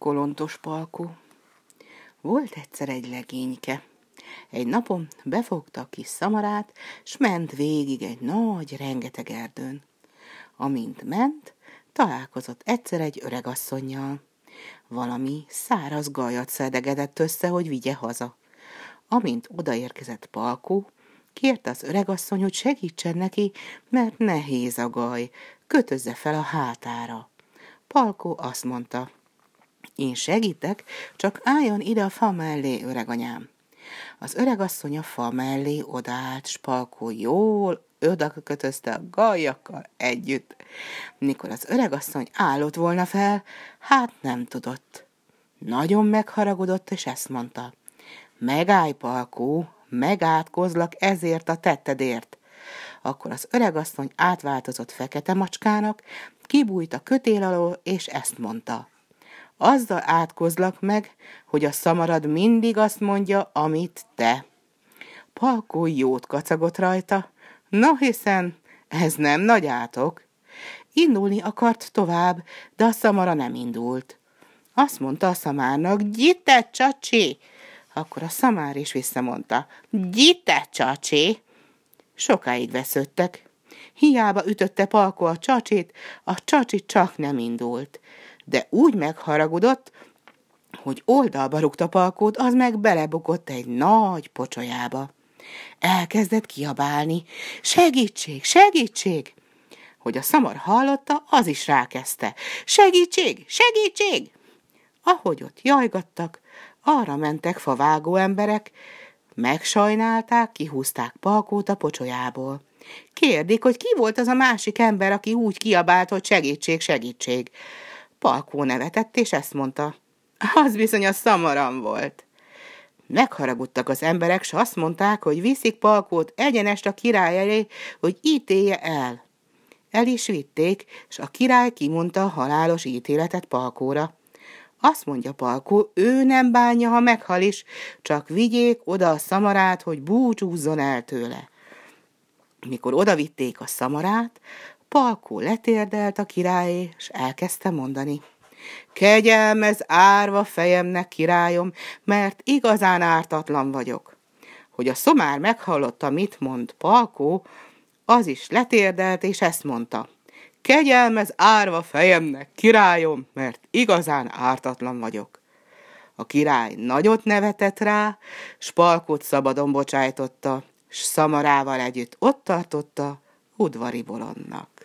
Kolontos Palkó Volt egyszer egy legényke. Egy napon befogta a kis szamarát, s ment végig egy nagy, rengeteg erdőn. Amint ment, találkozott egyszer egy öregasszonynal. Valami száraz gajat szedegedett össze, hogy vigye haza. Amint odaérkezett Palkó, kérte az öregasszony, hogy segítsen neki, mert nehéz a gaj, kötözze fel a hátára. Palkó azt mondta, én segítek, csak álljon ide a fa mellé, öreganyám. Az öregasszony a fa mellé odállt, s Palkó jól oda kötözte a gajakkal együtt. Mikor az öregasszony állott volna fel, hát nem tudott. Nagyon megharagudott, és ezt mondta. Megállj, Palkó, megátkozlak ezért a tettedért. Akkor az öregasszony átváltozott fekete macskának, kibújt a kötél alól, és ezt mondta. Azzal átkozlak meg, hogy a szamarad mindig azt mondja, amit te. Palkó jót kacagott rajta, no hiszen ez nem nagy átok. Indulni akart tovább, de a szamara nem indult. Azt mondta a szamárnak, gyite, csacsi! Akkor a szamár is visszamondta, gyite, csacsi! Sokáig vesződtek. Hiába ütötte Palko a csacsit, a csacsi csak nem indult. De úgy megharagudott, hogy oldalba rúgta Palkót, az meg belebukott egy nagy pocsolyába. Elkezdett kiabálni, segítség, segítség! Hogy a szamar hallotta, az is rákezdte. Segítség, segítség! Ahogy ott jajgattak, arra mentek favágó emberek, Megsajnálták, kihúzták Palkót a pocsolyából. Kérdik, hogy ki volt az a másik ember, aki úgy kiabált, hogy segítség, segítség. Palkó nevetett, és ezt mondta. Az bizony a szamaram volt. Megharagudtak az emberek, s azt mondták, hogy viszik Palkót egyenest a király elé, hogy ítélje el. El is vitték, és a király kimondta a halálos ítéletet Palkóra. Azt mondja Palkó, ő nem bánja, ha meghal is, csak vigyék oda a szamarát, hogy búcsúzzon el tőle. Mikor odavitték a szamarát, Palkó letérdelt a királyé, és elkezdte mondani. Kegyelmez árva fejemnek, királyom, mert igazán ártatlan vagyok. Hogy a szomár meghallotta, mit mond Palkó, az is letérdelt, és ezt mondta. Kegyelmez árva fejemnek, királyom, mert igazán ártatlan vagyok. A király nagyot nevetett rá, spalkot szabadon bocsájtotta, s szamarával együtt ott tartotta udvari bolondnak.